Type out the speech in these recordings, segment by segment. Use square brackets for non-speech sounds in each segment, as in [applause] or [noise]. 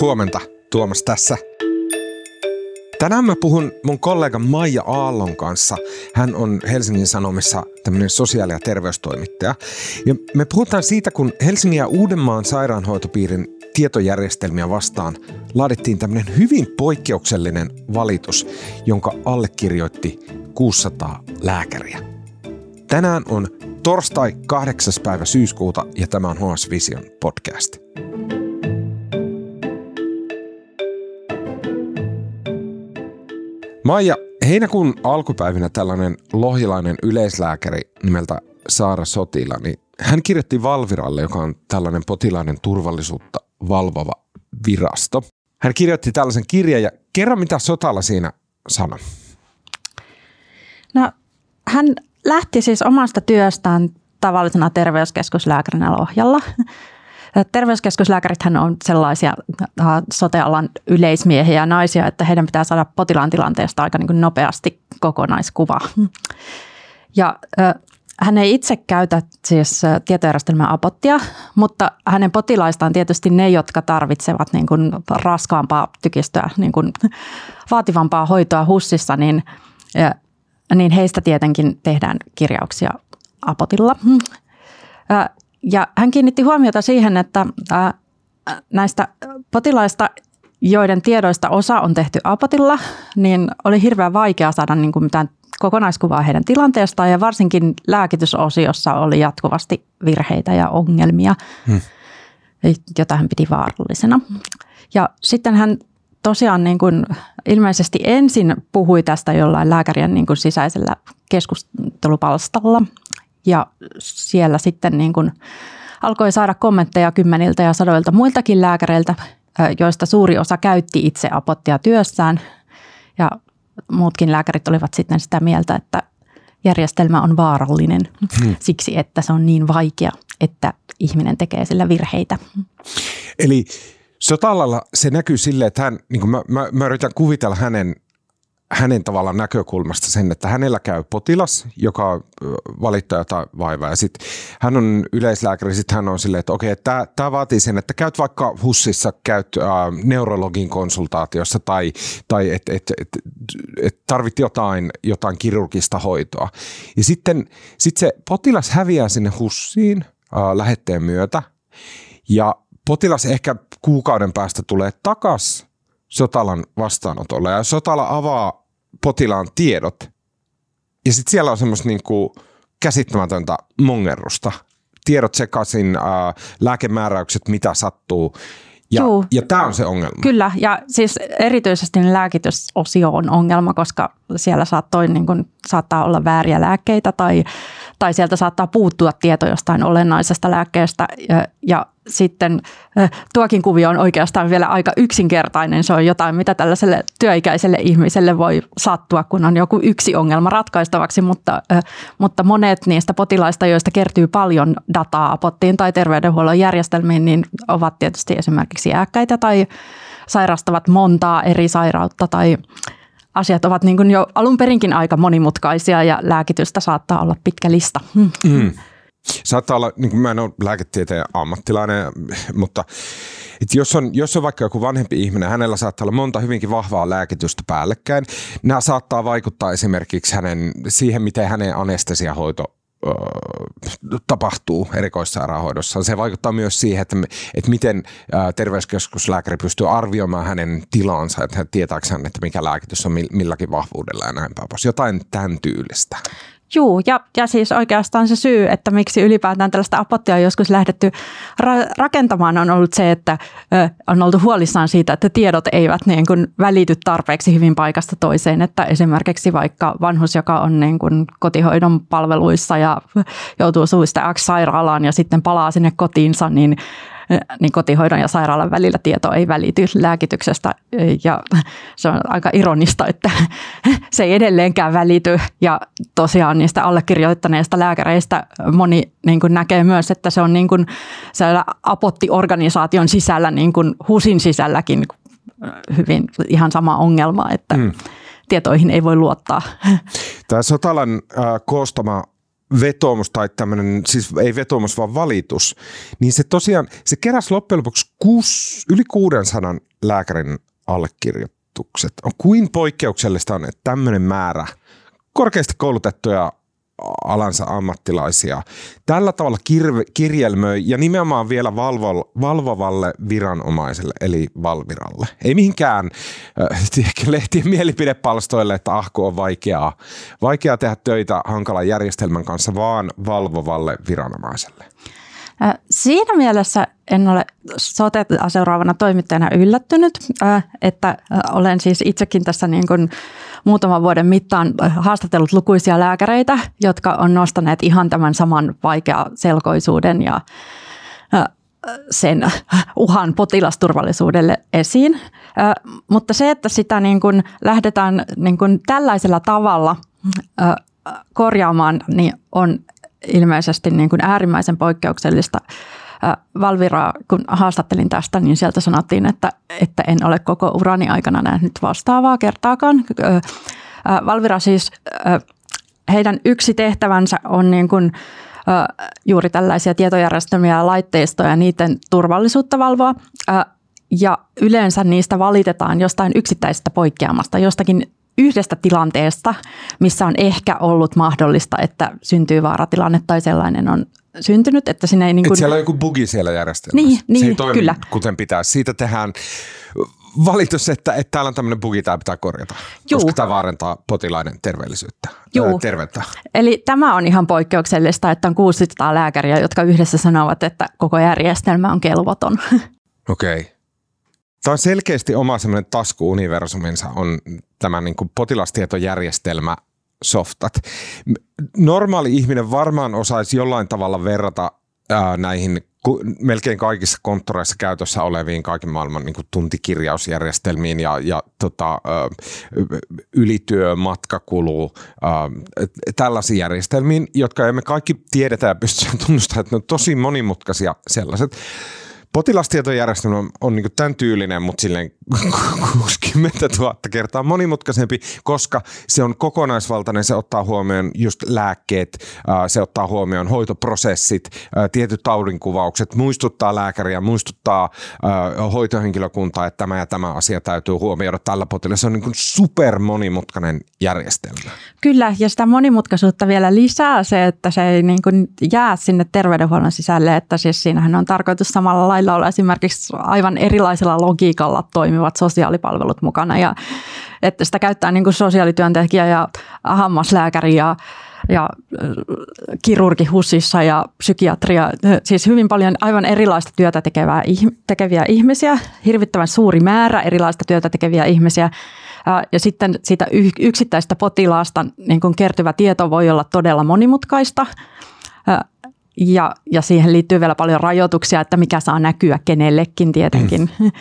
Huomenta, Tuomas tässä. Tänään mä puhun mun kollega Maija Aallon kanssa. Hän on Helsingin Sanomissa tämmöinen sosiaali- ja terveystoimittaja. Ja me puhutaan siitä, kun Helsingin ja Uudenmaan sairaanhoitopiirin tietojärjestelmiä vastaan laadittiin tämmöinen hyvin poikkeuksellinen valitus, jonka allekirjoitti 600 lääkäriä. Tänään on torstai 8. päivä syyskuuta ja tämä on HS Vision podcast. Maija, heinäkuun alkupäivinä tällainen lohilainen yleislääkäri nimeltä Saara Sotila, niin hän kirjoitti Valviralle, joka on tällainen potilaiden turvallisuutta valvova virasto. Hän kirjoitti tällaisen kirjan ja kerro mitä Sotala siinä sanoi. No, hän lähti siis omasta työstään tavallisena terveyskeskuslääkärinä Lohjalla. Terveyskeskuslääkärithän on sellaisia äh, sotealan yleismiehiä ja naisia, että heidän pitää saada potilaan tilanteesta aika niin nopeasti kokonaiskuva. Ja hän ei itse käytä siis tietojärjestelmän apottia, mutta hänen potilaistaan tietysti ne, jotka tarvitsevat niin kuin raskaampaa tykistöä, niin kuin vaativampaa hoitoa hussissa, niin, niin heistä tietenkin tehdään kirjauksia apotilla. Ja hän kiinnitti huomiota siihen, että näistä potilaista, joiden tiedoista osa on tehty apotilla, niin oli hirveän vaikea saada niin kuin mitään kokonaiskuvaa heidän tilanteestaan ja varsinkin lääkitysosiossa oli jatkuvasti virheitä ja ongelmia, hmm. jota hän piti vaarallisena. Ja sitten hän tosiaan niin kuin ilmeisesti ensin puhui tästä jollain lääkärien niin kuin sisäisellä keskustelupalstalla ja siellä sitten niin kuin alkoi saada kommentteja kymmeniltä ja sadoilta muiltakin lääkäreiltä, joista suuri osa käytti itse apottia työssään. Ja muutkin lääkärit olivat sitten sitä mieltä, että järjestelmä on vaarallinen hmm. siksi, että se on niin vaikea, että ihminen tekee sillä virheitä. Eli Sotalalla se näkyy silleen, että hän, niin kuin mä, mä, mä yritän kuvitella hänen hänen tavallaan näkökulmasta sen, että hänellä käy potilas, joka valittaa jotain vaivaa. Ja sitten hän on yleislääkäri, sitten hän on silleen, että okei, tämä, tämä vaatii sen, että käyt vaikka HUSissa, käyt äh, neurologin konsultaatiossa tai, tai että et, et, et tarvit jotain, jotain kirurgista hoitoa. Ja sitten sit se potilas häviää sinne HUSiin äh, lähetteen myötä ja potilas ehkä kuukauden päästä tulee takaisin Sotalan vastaanotolle. Ja Sotala avaa potilaan tiedot. Ja sitten siellä on semmoista niinku käsittämätöntä mongerrusta. Tiedot sekaisin, ää, lääkemääräykset, mitä sattuu. Ja, ja tämä on se ongelma. Kyllä, ja siis erityisesti lääkitysosio on ongelma, koska siellä saattoi, niin kun, saattaa olla vääriä lääkkeitä tai, tai sieltä saattaa puuttua tieto jostain olennaisesta lääkkeestä. Ja, ja sitten tuokin kuvio on oikeastaan vielä aika yksinkertainen. Se on jotain, mitä tällaiselle työikäiselle ihmiselle voi sattua, kun on joku yksi ongelma ratkaistavaksi, mutta, mutta monet niistä potilaista, joista kertyy paljon dataa apottiin tai terveydenhuollon järjestelmiin, niin ovat tietysti esimerkiksi iäkkäitä tai sairastavat montaa eri sairautta tai asiat ovat niin kuin jo alun perinkin aika monimutkaisia ja lääkitystä saattaa olla pitkä lista. Mm. Saattaa olla, niin kuin mä en ole lääketieteen ammattilainen, mutta että jos, on, jos on vaikka joku vanhempi ihminen, hänellä saattaa olla monta hyvinkin vahvaa lääkitystä päällekkäin. Nämä saattaa vaikuttaa esimerkiksi hänen, siihen, miten hänen anestesiahoito tapahtuu erikoissairaanhoidossa. Se vaikuttaa myös siihen, että, että miten terveyskeskuslääkäri pystyy arvioimaan hänen tilansa, että hän tietääkö hän, että mikä lääkitys on milläkin vahvuudella ja näin päin pois. Jotain tämän tyylistä. Juu, ja, ja siis oikeastaan se syy, että miksi ylipäätään tällaista apottia on joskus lähdetty ra- rakentamaan, on ollut se, että ö, on oltu huolissaan siitä, että tiedot eivät niin kuin välity tarpeeksi hyvin paikasta toiseen. Että esimerkiksi vaikka vanhus, joka on niin kuin kotihoidon palveluissa ja joutuu suista X sairaalaan ja sitten palaa sinne kotiinsa, niin niin kotihoidon ja sairaalan välillä tieto ei välity lääkityksestä. Ja se on aika ironista, että [laughs] se ei edelleenkään välity. Ja tosiaan niistä allekirjoittaneista lääkäreistä moni niin kuin näkee myös, että se on niin kuin apottiorganisaation sisällä, niin kuin HUSin sisälläkin hyvin ihan sama ongelma, että mm. tietoihin ei voi luottaa. [laughs] Tämä Sotalan äh, koostama vetoomus tai tämmöinen, siis ei vetoomus vaan valitus, niin se tosiaan, se keräsi loppujen lopuksi kuus, yli 600 lääkärin allekirjoitukset. On kuin poikkeuksellista on, että tämmöinen määrä korkeasti koulutettuja alansa ammattilaisia. Tällä tavalla kirve, kirjelmöi ja nimenomaan vielä valvo, valvovalle viranomaiselle eli Valviralle. Ei mihinkään äh, [laughs] lehtien mielipidepalstoille, että ahko on vaikeaa, vaikeaa tehdä töitä hankalan järjestelmän kanssa, vaan valvovalle viranomaiselle. Siinä mielessä en ole sote seuraavana toimittajana yllättynyt, että olen siis itsekin tässä niin kuin muutaman vuoden mittaan haastatellut lukuisia lääkäreitä, jotka on nostaneet ihan tämän saman selkoisuuden ja sen uhan potilasturvallisuudelle esiin. Mutta se, että sitä niin kuin lähdetään niin kuin tällaisella tavalla korjaamaan, niin on ilmeisesti niin kuin äärimmäisen poikkeuksellista. Valviraa, kun haastattelin tästä, niin sieltä sanottiin, että, että en ole koko urani aikana nähnyt vastaavaa kertaakaan. Valvira siis, heidän yksi tehtävänsä on niin kuin, juuri tällaisia tietojärjestelmiä ja laitteistoja ja niiden turvallisuutta valvoa. Ja yleensä niistä valitetaan jostain yksittäisestä poikkeamasta, jostakin yhdestä tilanteesta, missä on ehkä ollut mahdollista, että syntyy vaaratilanne tai sellainen on syntynyt. Että sinne ei niin kuin... Et siellä on joku bugi siellä järjestelmässä. Niin, niin Se ei toimi kyllä. kuten pitää. Siitä tehdään valitus, että, että täällä on tämmöinen bugi, tämä pitää korjata, Juu. koska tämä vaarantaa potilaiden terveellisyyttä, Juu. terveyttä. Eli tämä on ihan poikkeuksellista, että on 600 lääkäriä, jotka yhdessä sanovat, että koko järjestelmä on kelvoton. [laughs] Okei. Okay. Tämä on selkeästi oma semmoinen taskuuniversuminsa on tämä niin kuin potilastietojärjestelmä softat. Normaali ihminen varmaan osaisi jollain tavalla verrata ää, näihin melkein kaikissa konttoreissa käytössä oleviin kaiken maailman niin tuntikirjausjärjestelmiin ja, ja tota, ylityö, matkakulu, tällaisiin järjestelmiin, jotka emme kaikki tiedetä ja pystytään tunnustamaan, että ne on tosi monimutkaisia sellaiset. Potilastietojärjestelmä on niin tämän tyylinen, mutta silleen 60 000 kertaa monimutkaisempi, koska se on kokonaisvaltainen, se ottaa huomioon just lääkkeet, se ottaa huomioon hoitoprosessit, tietyt taudinkuvaukset, muistuttaa lääkäriä, muistuttaa hoitohenkilökuntaa, että tämä ja tämä asia täytyy huomioida tällä potilaalla. Se on niin super monimutkainen järjestelmä. Kyllä, ja sitä monimutkaisuutta vielä lisää se, että se ei niin jää sinne terveydenhuollon sisälle, että siis siinähän on tarkoitus samalla lailla olla esimerkiksi aivan erilaisella logiikalla toimivat sosiaalipalvelut mukana ja että sitä käyttää niin kuin sosiaalityöntekijä ja hammaslääkäri ja ja kirurgi HUSissa ja psykiatria, siis hyvin paljon aivan erilaista työtä tekevää, tekeviä ihmisiä, hirvittävän suuri määrä erilaista työtä tekeviä ihmisiä. Ja sitten siitä yksittäistä potilaasta niin kun kertyvä tieto voi olla todella monimutkaista. Ja, ja siihen liittyy vielä paljon rajoituksia, että mikä saa näkyä kenellekin tietenkin. Mm. [laughs]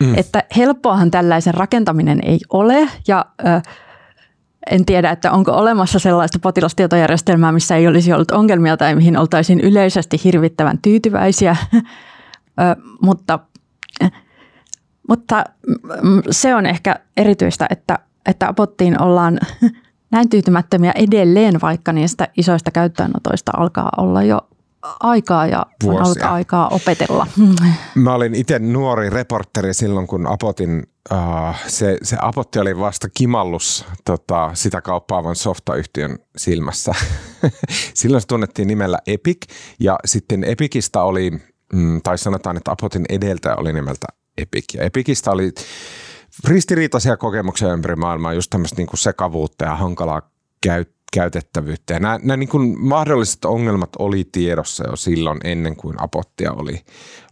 Mm. Että helppoahan tällaisen rakentaminen ei ole ja ö, en tiedä, että onko olemassa sellaista potilastietojärjestelmää, missä ei olisi ollut ongelmia tai mihin oltaisiin yleisesti hirvittävän tyytyväisiä, [laughs] ö, mutta, mutta se on ehkä erityistä, että, että apottiin ollaan näin tyytymättömiä edelleen, vaikka niistä isoista käyttöönotoista alkaa olla jo aikaa ja Vuosia. on ollut aikaa opetella. [laughs] Mä olin itse nuori reporteri silloin, kun Apotin, uh, se, se Apotti oli vasta kimallus tota, sitä kauppaavan softayhtiön silmässä. [laughs] silloin se tunnettiin nimellä Epic ja sitten Epicistä oli, mm, tai sanotaan, että Apotin edeltäjä oli nimeltä Epic. Ja Epicistä oli ristiriitaisia kokemuksia ympäri maailmaa, just tämmöistä niin sekavuutta ja hankalaa käyttöä käytettävyyttä. Ja nämä, nämä niin kuin mahdolliset ongelmat oli tiedossa jo silloin ennen kuin Apottia oli,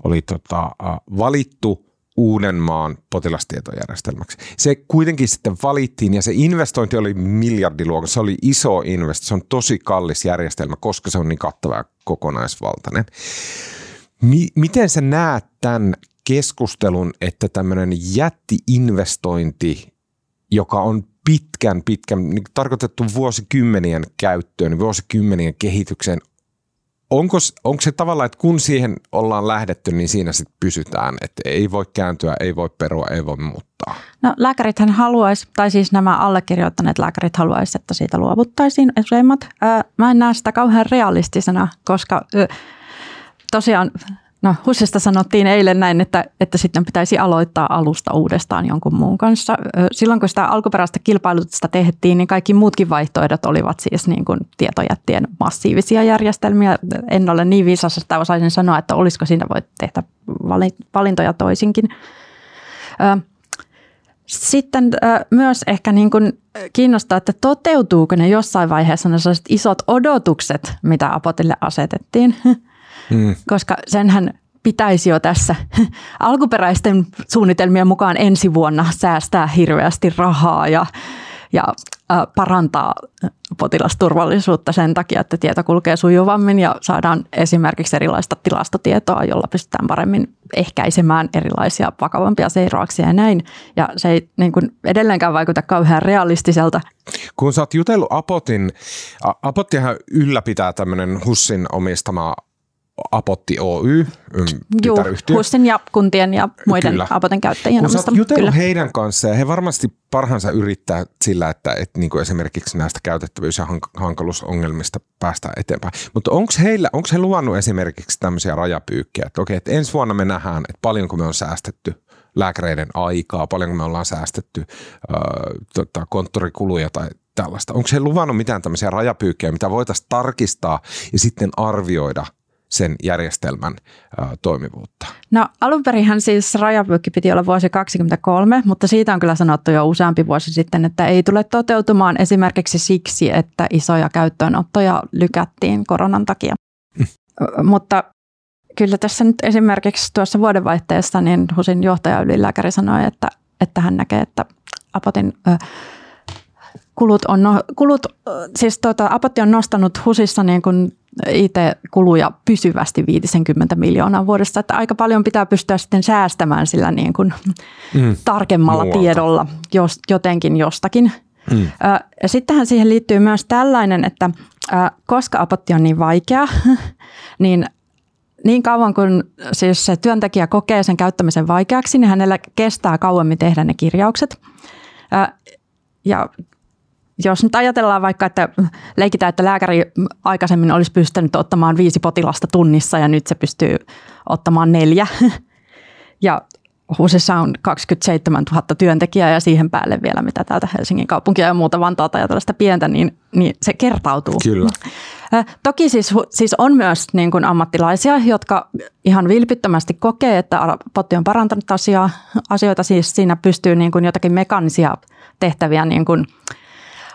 oli tota, valittu Uudenmaan potilastietojärjestelmäksi. Se kuitenkin sitten valittiin ja se investointi oli miljardiluokassa. Se oli iso investointi. Se on tosi kallis järjestelmä, koska se on niin kattava ja kokonaisvaltainen. Mi- miten sä näet tämän keskustelun, että tämmöinen jätti-investointi, joka on pitkän, pitkän, niin tarkoitettu vuosikymmenien käyttöön, vuosikymmenien kehitykseen onko, onko se tavallaan, että kun siihen ollaan lähdetty, niin siinä sitten pysytään, että ei voi kääntyä, ei voi perua, ei voi muuttaa? No lääkärithän haluaisi, tai siis nämä allekirjoittaneet lääkärit haluaisivat, että siitä luovuttaisiin useimmat. Mä en näe sitä kauhean realistisena, koska tosiaan No HUSista sanottiin eilen näin, että, että sitten pitäisi aloittaa alusta uudestaan jonkun muun kanssa. Silloin kun sitä alkuperäistä kilpailutusta tehtiin, niin kaikki muutkin vaihtoehdot olivat siis niin kuin tietojättien massiivisia järjestelmiä. En ole niin viisas, että osaisin sanoa, että olisiko siinä voi tehdä valintoja toisinkin. Sitten myös ehkä niin kuin kiinnostaa, että toteutuuko ne jossain vaiheessa ne isot odotukset, mitä Apotille asetettiin. [laughs] Mm. Koska senhän pitäisi jo tässä [laughs] alkuperäisten suunnitelmien mukaan ensi vuonna säästää hirveästi rahaa ja, ja parantaa potilasturvallisuutta sen takia, että tieto kulkee sujuvammin ja saadaan esimerkiksi erilaista tilastotietoa, jolla pystytään paremmin ehkäisemään erilaisia vakavampia seurauksia ja näin. Ja se ei niin kuin edelleenkään vaikuta kauhean realistiselta. Kun sä oot jutellut Apotin, Apottihan ylläpitää tämmöinen Hussin omistama Apotti Oy, Joo, ja kuntien ja muiden Kyllä. Apoten käyttäjien Kun sä jutellut heidän kanssaan ja he varmasti parhaansa yrittää sillä, että, että niin kuin esimerkiksi näistä käytettävyys- ja hankaluusongelmista päästään eteenpäin. Mutta onko heillä, onko he luvannut esimerkiksi tämmöisiä rajapyykkejä, että okei, että ensi vuonna me nähdään, että paljonko me on säästetty lääkäreiden aikaa, paljonko me ollaan säästetty äh, tota, konttorikuluja tai tällaista. Onko he luvannut mitään tämmöisiä rajapyykkejä, mitä voitaisiin tarkistaa ja sitten arvioida – sen järjestelmän ä, toimivuutta? No alunperinhän siis rajapyykki piti olla vuosi 2023, mutta siitä on kyllä sanottu jo useampi vuosi sitten, että ei tule toteutumaan esimerkiksi siksi, että isoja käyttöönottoja lykättiin koronan takia. Mm. Mutta kyllä tässä nyt esimerkiksi tuossa vuodenvaihteessa niin HUSin johtaja ylilääkäri sanoi, että, että hän näkee, että Apotin ö, kulut on, no, kulut, siis tuota, Apotti on nostanut HUSissa niin kuin IT-kuluja pysyvästi 50 miljoonaa vuodessa, että aika paljon pitää pystyä sitten säästämään sillä niin kuin mm. tarkemmalla Muualta. tiedolla jos, jotenkin jostakin. Mm. Sittenhän siihen liittyy myös tällainen, että koska apotti on niin vaikea, [laughs] niin niin kauan kuin siis se työntekijä kokee sen käyttämisen vaikeaksi, niin hänellä kestää kauemmin tehdä ne kirjaukset. Ja jos nyt ajatellaan vaikka, että leikitään, että lääkäri aikaisemmin olisi pystynyt ottamaan viisi potilasta tunnissa ja nyt se pystyy ottamaan neljä. [laughs] Ja HUSissa on 27 000 työntekijää ja siihen päälle vielä mitä täältä Helsingin kaupunkia ja muuta Vantaata ja tällaista pientä, niin, niin se kertautuu. Kyllä. Toki siis, siis on myös niin kuin ammattilaisia, jotka ihan vilpittömästi kokee, että potti on parantanut asiaa, asioita. Siis siinä pystyy niin kuin jotakin mekanisia tehtäviä niin kuin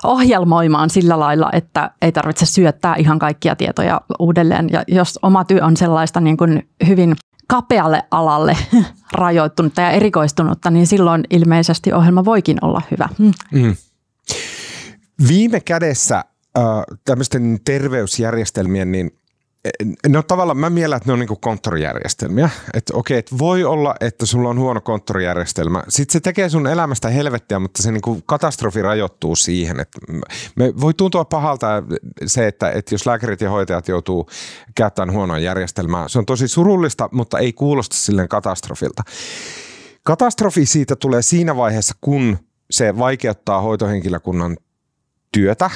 ohjelmoimaan sillä lailla, että ei tarvitse syöttää ihan kaikkia tietoja uudelleen. Ja jos oma työ on sellaista niin kuin hyvin kapealle alalle [laughs] rajoittunutta ja erikoistunutta, niin silloin ilmeisesti ohjelma voikin olla hyvä. Mm. mm. Viime kädessä äh, tämmöisten terveysjärjestelmien, niin No tavallaan mä mielen, että ne on niin konttorijärjestelmiä. Että okei, että voi olla, että sulla on huono konttorijärjestelmä. Sitten se tekee sun elämästä helvettiä, mutta se niin katastrofi rajoittuu siihen. Että me voi tuntua pahalta se, että, että jos lääkärit ja hoitajat joutuu käyttämään huonoa järjestelmää. Se on tosi surullista, mutta ei kuulosta silleen katastrofilta. Katastrofi siitä tulee siinä vaiheessa, kun se vaikeuttaa hoitohenkilökunnan työtä,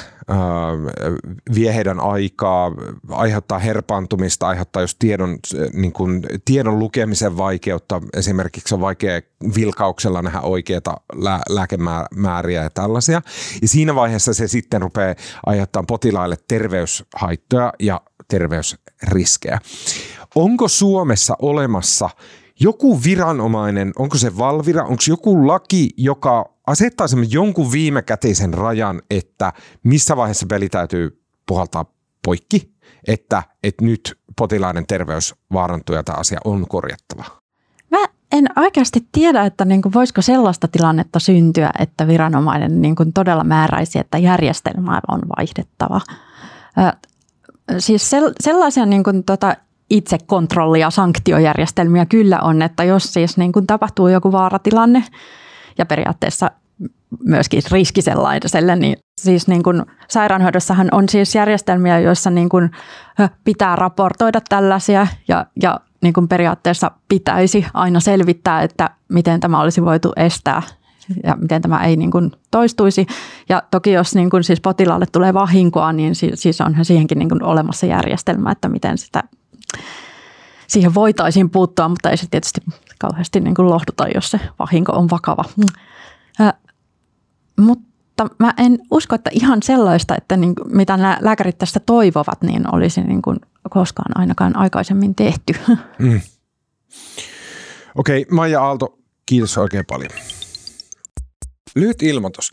vie heidän aikaa, aiheuttaa herpaantumista, aiheuttaa jos tiedon, niin kuin, tiedon lukemisen vaikeutta, esimerkiksi on vaikea vilkauksella nähdä oikeita lää, lääkemääriä ja tällaisia. Ja siinä vaiheessa se sitten rupeaa aiheuttamaan potilaille terveyshaittoja ja terveysriskejä. Onko Suomessa olemassa joku viranomainen, onko se Valvira, onko joku laki, joka asettaisimme jonkun viimekätisen rajan, että missä vaiheessa peli täytyy puhaltaa poikki, että, että nyt potilaiden terveys vaarantuu ja tämä asia on korjattava? Mä en oikeasti tiedä, että niin kuin voisiko sellaista tilannetta syntyä, että viranomainen niin kuin todella määräisi, että järjestelmää on vaihdettava. Ö, siis sellaisia niin kuin tota itsekontrolli- ja sanktiojärjestelmiä kyllä on, että jos siis niin kuin tapahtuu joku vaaratilanne ja periaatteessa myöskin riski sellaiselle, niin siis niin kuin sairaanhoidossahan on siis järjestelmiä, joissa niin kuin pitää raportoida tällaisia ja, ja niin kuin periaatteessa pitäisi aina selvittää, että miten tämä olisi voitu estää ja miten tämä ei niin kuin toistuisi. Ja toki jos niin kuin siis potilaalle tulee vahinkoa, niin siis onhan siihenkin niin kuin olemassa järjestelmä, että miten sitä siihen voitaisiin puuttua, mutta ei se tietysti kauheasti niin kuin lohduta, jos se vahinko on vakava. Mutta mä en usko, että ihan sellaista, että niin, mitä nämä lääkärit tästä toivovat, niin olisi niin kuin koskaan ainakaan aikaisemmin tehty. [laughs] Mm. Okei, okay, Maija Aalto, kiitos oikein paljon. Lyhyt ilmoitus.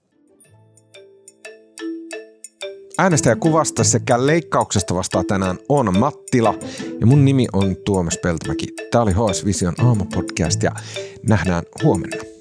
Äänestäjäkuvasta sekä leikkauksesta vastaa tänään on Mattila ja mun nimi on Tuomas Peltomäki. Tämä oli HS Vision aamupodcast ja nähdään huomenna.